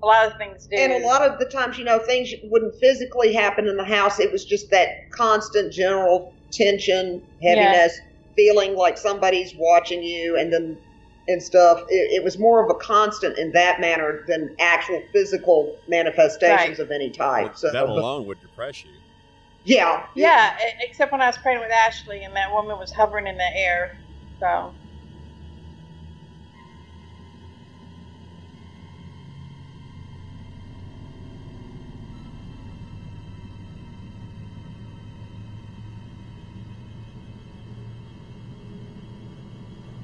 a lot of things do. And a lot of the times, you know, things wouldn't physically happen in the house. It was just that constant general tension, heaviness, feeling like somebody's watching you, and then and stuff. It, it was more of a constant in that manner than actual physical manifestations Right. of any type. So, that alone would depress you. yeah, Yeah, e- except when I was praying with Ashley and that woman was hovering in the air. So,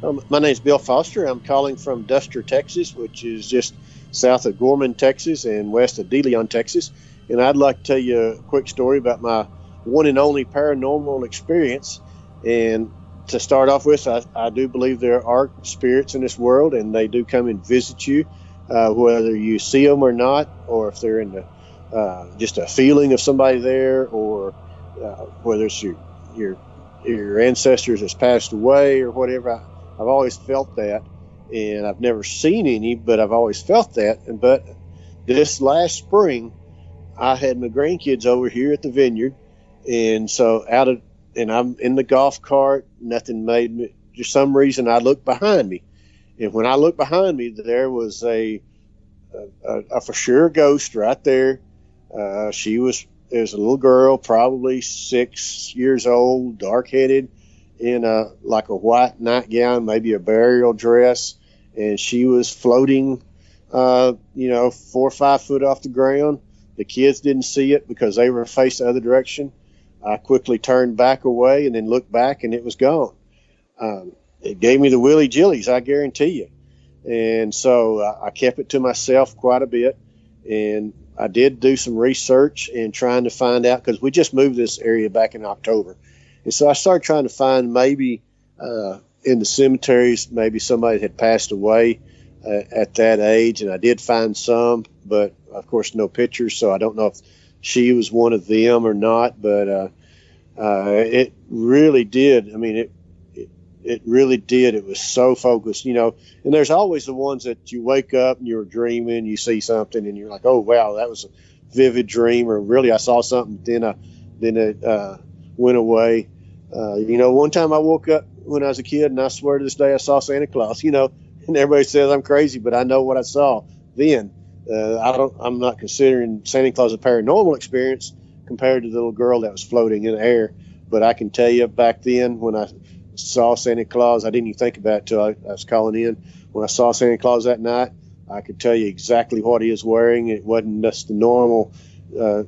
Um, my name is Bill Foster. I'm calling from Duster, Texas, which is just south of Gorman, Texas, and west of DeLeon, Texas. And I'd like to tell you a quick story about my one and only paranormal experience. And to start off with, I, I do believe there are spirits in this world, and they do come and visit you, uh, whether you see them or not, or if they're in the uh, just a feeling of somebody there, or uh, whether it's your your your ancestors has passed away or whatever. I, I've always felt that, and I've never seen any, but I've always felt that. And but this last spring, I had my grandkids over here at the vineyard, and so out of and I'm in the golf cart. Nothing made me. For some reason, I looked behind me, and when I looked behind me, there was a a, a, for sure ghost right there. Uh, she was was a little girl, probably six years old, dark headed in a like a white nightgown, maybe a burial dress, and she was floating, uh, you know, four or five foot off the ground. The kids didn't see it because they were faced the other direction. I quickly turned back away and then looked back, and it was gone. Um, it gave me the willy jillies, I guarantee you. and so I, I kept it to myself quite a bit. And I did do some research and trying to find out because we just moved this area back in October, and so I started trying to find maybe uh, in the cemeteries maybe somebody had passed away uh, at that age, and I did find some, but of course no pictures, so I don't know if she was one of them or not. But uh, uh, it really did. I mean, it, it really did. It was so focused, you know. And there's always the ones that you wake up and you're dreaming, you see something, and you're like, "Oh wow, that was a vivid dream," or "Really, I saw something." Then I then it uh, went away. Uh, you know, one time I woke up when I was a kid, and I swear to this day, I saw Santa Claus. You know, and everybody says I'm crazy, but I know what I saw then. Uh, I don't. I'm not considering Santa Claus a paranormal experience compared to the little girl that was floating in the air. But I can tell you, back then when I saw Santa Claus, I didn't even think about it till I, I was calling in. When I saw Santa Claus that night, I could tell you exactly what he was wearing. It wasn't just the normal. Uh,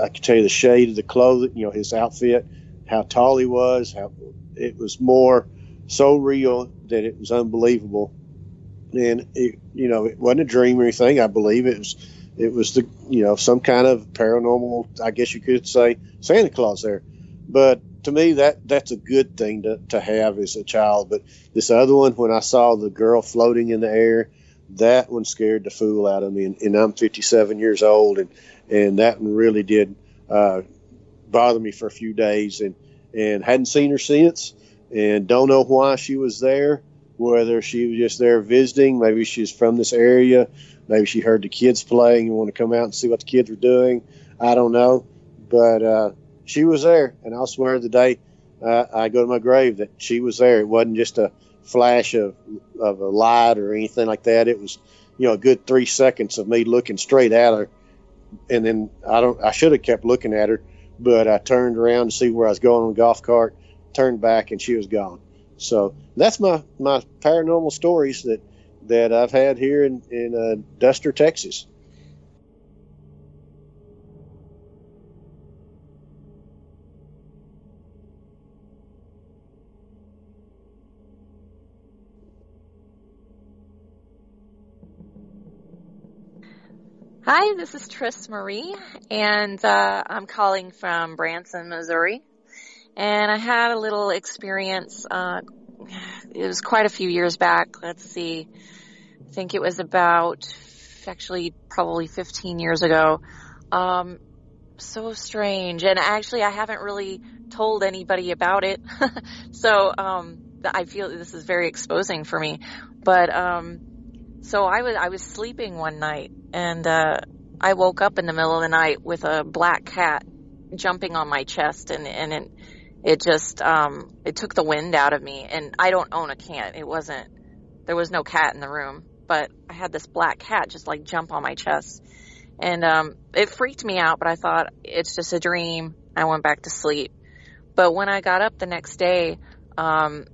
I could tell you the shade of the clothing, you know, his outfit, how tall he was, how it was more so real that it was unbelievable. And it, you know, it wasn't a dream or anything. I believe it was, it was the, you know, some kind of paranormal. I guess you could say Santa Claus there. But to me, that that's a good thing to, to have as a child. But this other one, when I saw the girl floating in the air, that one scared the fool out of me. And, and I'm 57 years old, and and that one really did uh, bother me for a few days. And and hadn't seen her since, and don't know why she was there. Whether she was just there visiting, maybe she's from this area, maybe she heard the kids playing and want to come out and see what the kids were doing. I don't know, but uh, she was there, and I'll swear the day uh, I go to my grave that she was there. It wasn't just a flash of of a light or anything like that. It was, you know, a good three seconds of me looking straight at her, and then I don't. I should have kept looking at her, but I turned around to see where I was going on the golf cart, turned back, and she was gone. So that's my my paranormal stories that that I've had here in in uh, Duster, Texas. Hi, this is Tris Marie, and uh, I'm calling from Branson, Missouri. And I had a little experience. Uh, it was quite a few years back. Let's see. I think it was about actually probably 15 years ago. Um, so strange. And actually, I haven't really told anybody about it. so um, I feel this is very exposing for me. But um, so I was I was sleeping one night and uh, I woke up in the middle of the night with a black cat jumping on my chest and and it it just um it took the wind out of me and I don't own a cat. It wasn't there was no cat in the room, but I had this black cat just like jump on my chest. And um it freaked me out, but I thought it's just a dream. I went back to sleep. But when I got up the next day, um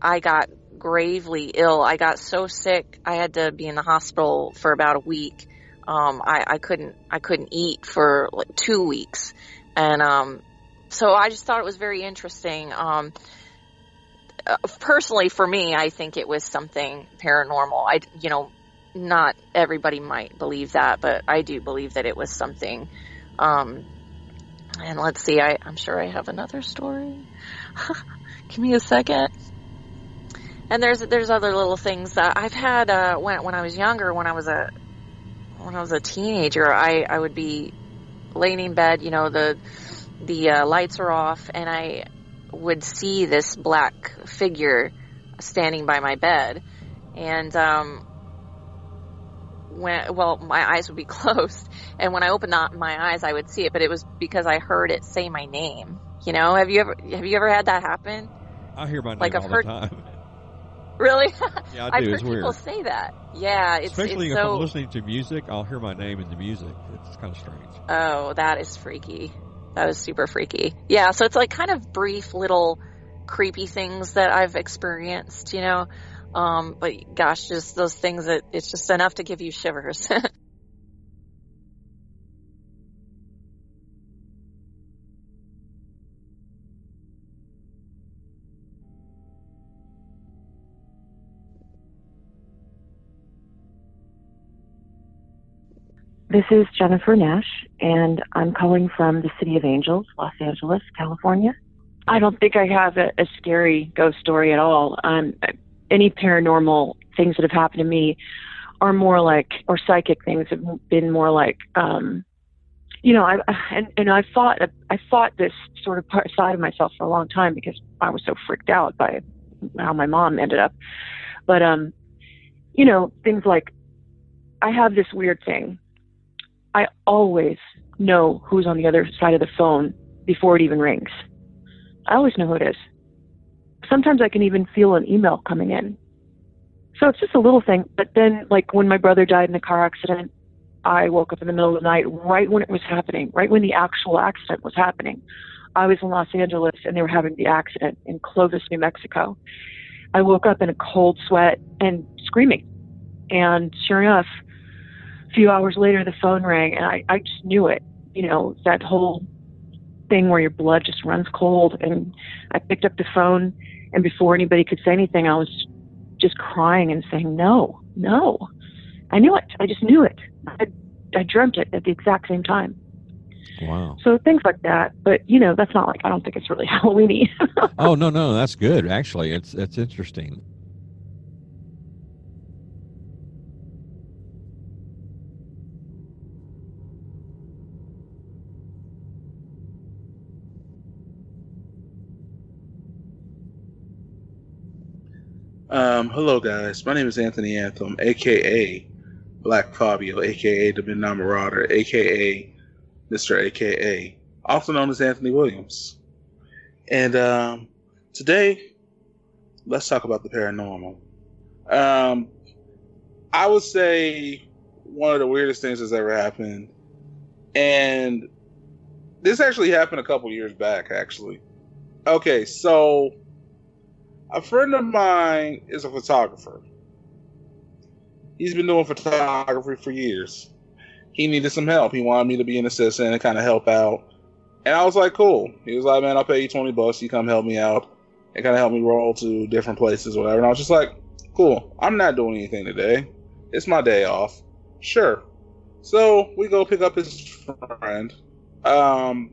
I got gravely ill. I got so sick, I had to be in the hospital for about a week. Um, I, I couldn't, I couldn't eat for like two weeks. And, um, so I just thought it was very interesting. Um, uh, personally for me, I think it was something paranormal. I, you know, not everybody might believe that, but I do believe that it was something. Um, and let's see, I, I'm sure I have another story. Give me a second and there's there's other little things that I've had uh, when when I was younger, when I was a when I was a teenager, I I would be laying in bed, you know, the the uh, lights are off, and I would see this black figure standing by my bed, and um, when well, my eyes would be closed, and when I opened my eyes, I would see it, but it was because I heard it say my name. You know, have you ever have you ever had that happen? I hear my name like all heard, the time. Really? Yeah, I I've do. heard It's people weird. say that. Yeah, it's, Especially it's if so. I'm listening to music, I'll hear my name in the music. It's kind of strange. Oh, that is freaky. That is super freaky. Yeah, so it's like kind of brief little creepy things that I've experienced, you know. Um, but gosh, just those things that it's just enough to give you shivers. This is Jennifer Nash, and I'm calling from the City of Angels, Los Angeles, California. I don't think I have a, a scary ghost story at all. Um, any paranormal things that have happened to me are more like, or psychic things have been more like, um, you know, I and and I fought I fought this sort of part, side of myself for a long time because I was so freaked out by how my mom ended up. But um, you know, things like I have this weird thing. I always know who's on the other side of the phone before it even rings. I always know who it is. Sometimes I can even feel an email coming in. So it's just a little thing. But then, like when my brother died in a car accident, I woke up in the middle of the night, right when it was happening, right when the actual accident was happening. I was in Los Angeles and they were having the accident in Clovis, New Mexico. I woke up in a cold sweat and screaming. And sure enough, a few hours later, the phone rang and I, I just knew it. You know, that whole thing where your blood just runs cold. And I picked up the phone, and before anybody could say anything, I was just crying and saying, No, no. I knew it. I just knew it. I, I dreamt it at the exact same time. Wow. So things like that. But, you know, that's not like, I don't think it's really Halloweeny. oh, no, no, that's good. Actually, it's, it's interesting. Um, hello, guys. My name is Anthony Anthem, aka Black Fabio, aka the Midnight Marauder, aka Mr. AKA, also known as Anthony Williams. And um, today, let's talk about the paranormal. Um, I would say one of the weirdest things that's ever happened, and this actually happened a couple years back, actually. Okay, so a friend of mine is a photographer. He's been doing photography for years. He needed some help. He wanted me to be an assistant and kind of help out. And I was like, cool. He was like, man, I'll pay you 20 bucks. You come help me out and kind of help me roll to different places, whatever. And I was just like, cool. I'm not doing anything today. It's my day off. Sure. So we go pick up his friend. Um,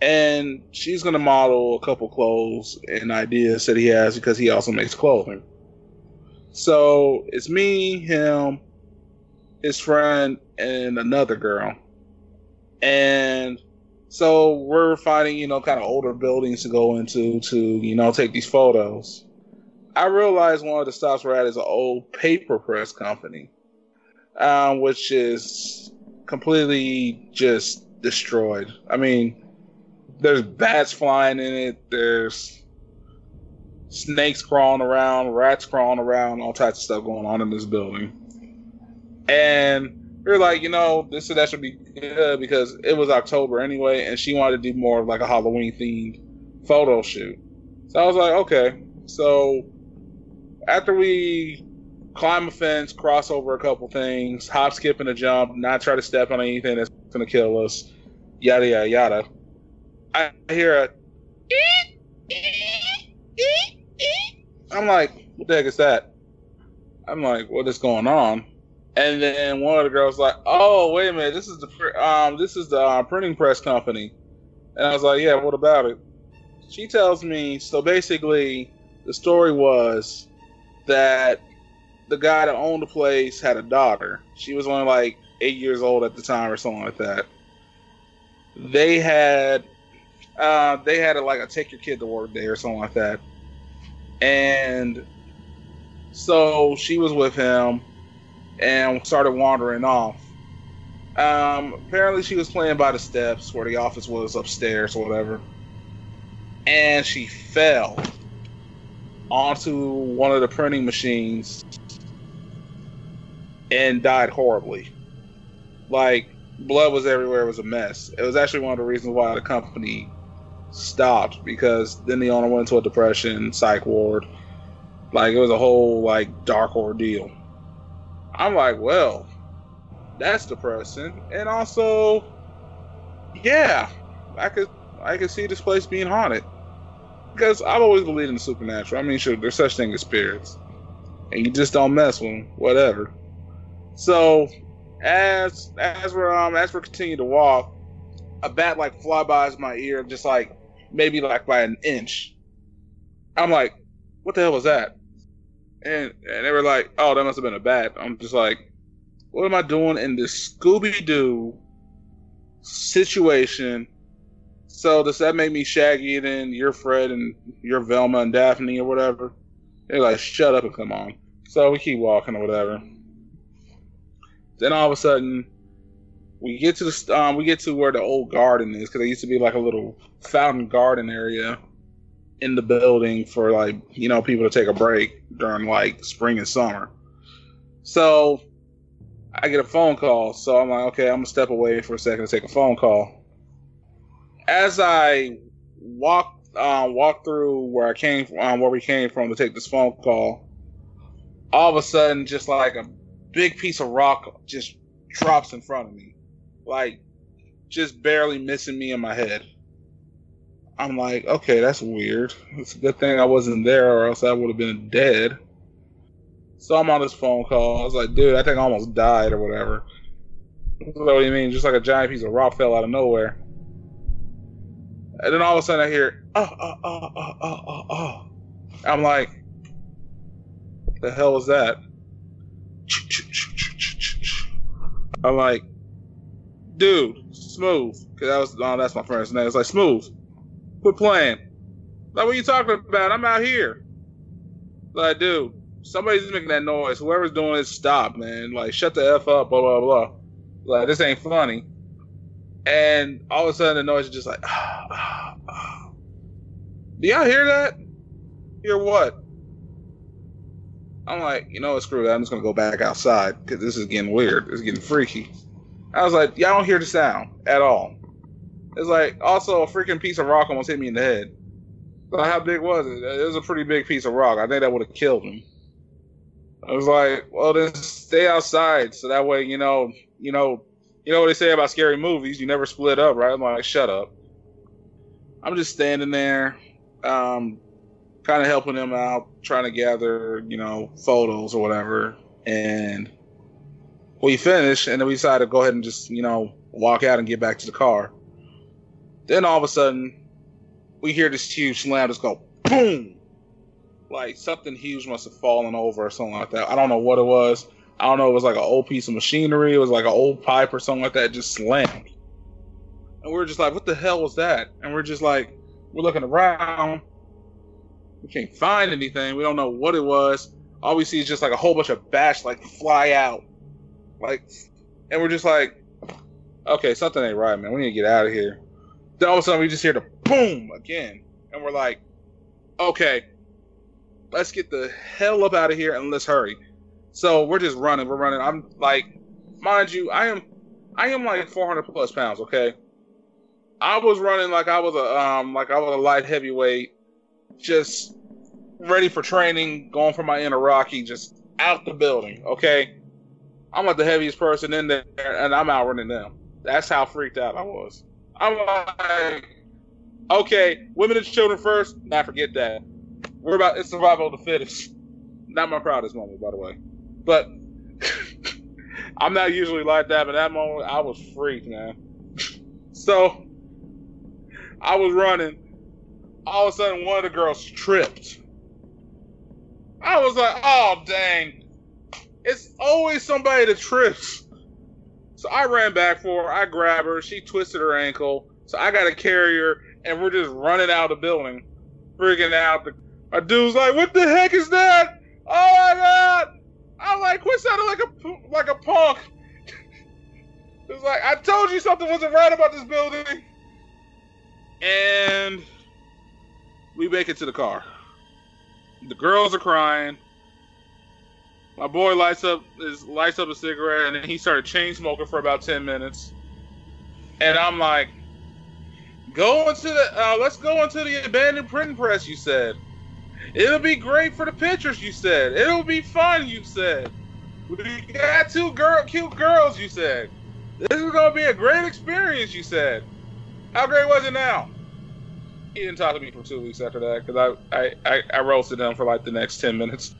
and she's gonna model a couple clothes and ideas that he has because he also makes clothing. So it's me, him, his friend, and another girl. And so we're finding, you know, kind of older buildings to go into to, you know, take these photos. I realized one of the stops we're at is an old paper press company, um, which is completely just destroyed. I mean, there's bats flying in it. There's snakes crawling around, rats crawling around, all types of stuff going on in this building. And we are like, you know, this that should be good because it was October anyway, and she wanted to do more of like a Halloween themed photo shoot. So I was like, okay. So after we climb a fence, cross over a couple things, hop, skip, and a jump, not try to step on anything that's gonna kill us, yada yada yada I hear a. I'm like, what the heck is that? I'm like, what is going on? And then one of the girls like, oh wait a minute, this is the um this is the uh, printing press company, and I was like, yeah, what about it? She tells me so basically the story was that the guy that owned the place had a daughter. She was only like eight years old at the time or something like that. They had uh, they had a, like a take your kid to work day or something like that, and so she was with him and started wandering off. Um, apparently, she was playing by the steps where the office was upstairs or whatever, and she fell onto one of the printing machines and died horribly. Like blood was everywhere; it was a mess. It was actually one of the reasons why the company stopped because then the owner went into a depression, psych ward. Like it was a whole like dark ordeal. I'm like, well, that's depressing, and also, yeah, I could I could see this place being haunted because I've always believed in the supernatural. I mean, sure, there's such thing as spirits, and you just don't mess with them, whatever. So as as we're um as we're continuing to walk, a bat like fly by my ear, just like maybe like by an inch. I'm like, what the hell was that? And and they were like, oh, that must have been a bat. I'm just like, what am I doing in this Scooby Doo situation? So does that make me Shaggy then you're Fred and you're Velma and Daphne or whatever? They're like, shut up and come on. So we keep walking or whatever. Then all of a sudden, we get to the um, we get to where the old garden is because there used to be like a little fountain garden area in the building for like you know people to take a break during like spring and summer. So I get a phone call, so I'm like, okay, I'm gonna step away for a second to take a phone call. As I walk um, walk through where I came from, um, where we came from to take this phone call, all of a sudden, just like a big piece of rock just drops in front of me, like just barely missing me in my head. I'm like, okay, that's weird. It's a good thing I wasn't there, or else I would have been dead. So I'm on this phone call. I was like, dude, I think I almost died or whatever. What do you mean? Just like a giant piece of rock fell out of nowhere. And then all of a sudden I hear, oh, oh, oh, oh, oh, oh. I'm like, the hell was that? I'm like, dude, smooth. Cause that was, oh, that's my friend's name. It's like, smooth. Quit playing. Like, what are you talking about? I'm out here. Like, dude, somebody's making that noise. Whoever's doing it, stop, man. Like, shut the F up, blah, blah, blah. Like, this ain't funny. And all of a sudden, the noise is just like, do y'all hear that? Hear what? I'm like, you know what, screw that. I'm just to go back outside because this is getting weird. It's getting freaky. I was like, y'all don't hear the sound at all. It's like, also, a freaking piece of rock almost hit me in the head. So how big was it? It was a pretty big piece of rock. I think that would have killed him. I was like, well, then stay outside, so that way, you know, you know, you know what they say about scary movies. You never split up, right? I'm like, shut up. I'm just standing there, um, kind of helping them out, trying to gather, you know, photos or whatever. And we finished, and then we decided to go ahead and just, you know, walk out and get back to the car. Then all of a sudden, we hear this huge slam just go boom. Like something huge must have fallen over or something like that. I don't know what it was. I don't know. It was like an old piece of machinery. It was like an old pipe or something like that. Just slammed. And we are just like, what the hell was that? And we're just like, we're looking around. We can't find anything. We don't know what it was. All we see is just like a whole bunch of bats like fly out. Like, and we're just like, okay, something ain't right, man. We need to get out of here. Then all of a sudden we just hear the boom again. And we're like, okay, let's get the hell up out of here and let's hurry. So we're just running. We're running. I'm like, mind you, I am, I am like 400 plus pounds. Okay, I was running like I was a um like I was a light heavyweight, just ready for training, going for my inner Rocky, just out the building. Okay, I'm like the heaviest person in there, and I'm outrunning them. That's how freaked out I was. I'm like, okay, women and children first. Not forget that. We're about it's survival of the fittest. Not my proudest moment, by the way. But I'm not usually like that, but that moment I was freaked, man. so I was running. All of a sudden, one of the girls tripped. I was like, oh, dang. It's always somebody that trips. So I ran back for her. I grabbed her. She twisted her ankle. So I got to carry her, and we're just running out of the building, freaking out. The, my dude's like, what the heck is that? Oh my god! I'm like, quit sounding like a like a punk. it's like I told you something wasn't right about this building. And we make it to the car. The girls are crying. My boy lights up his lights up a cigarette and then he started chain smoking for about ten minutes. And I'm like, go into the uh, let's go into the abandoned printing press. You said. It'll be great for the pictures, you said. It'll be fun, you said. We got two girl, cute girls, you said. This is gonna be a great experience, you said. How great was it now? He didn't talk to me for two weeks after that because I, I, I, I roasted him for like the next ten minutes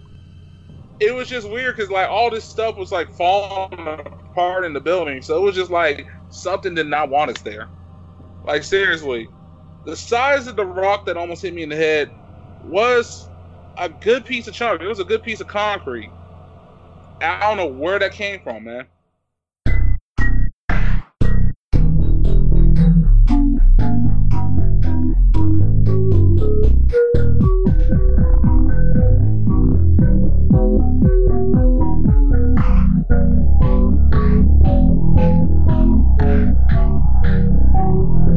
it was just weird because like all this stuff was like falling apart in the building. So it was just like something did not want us there. Like seriously, the size of the rock that almost hit me in the head was a good piece of chunk. It was a good piece of concrete. I don't know where that came from, man. you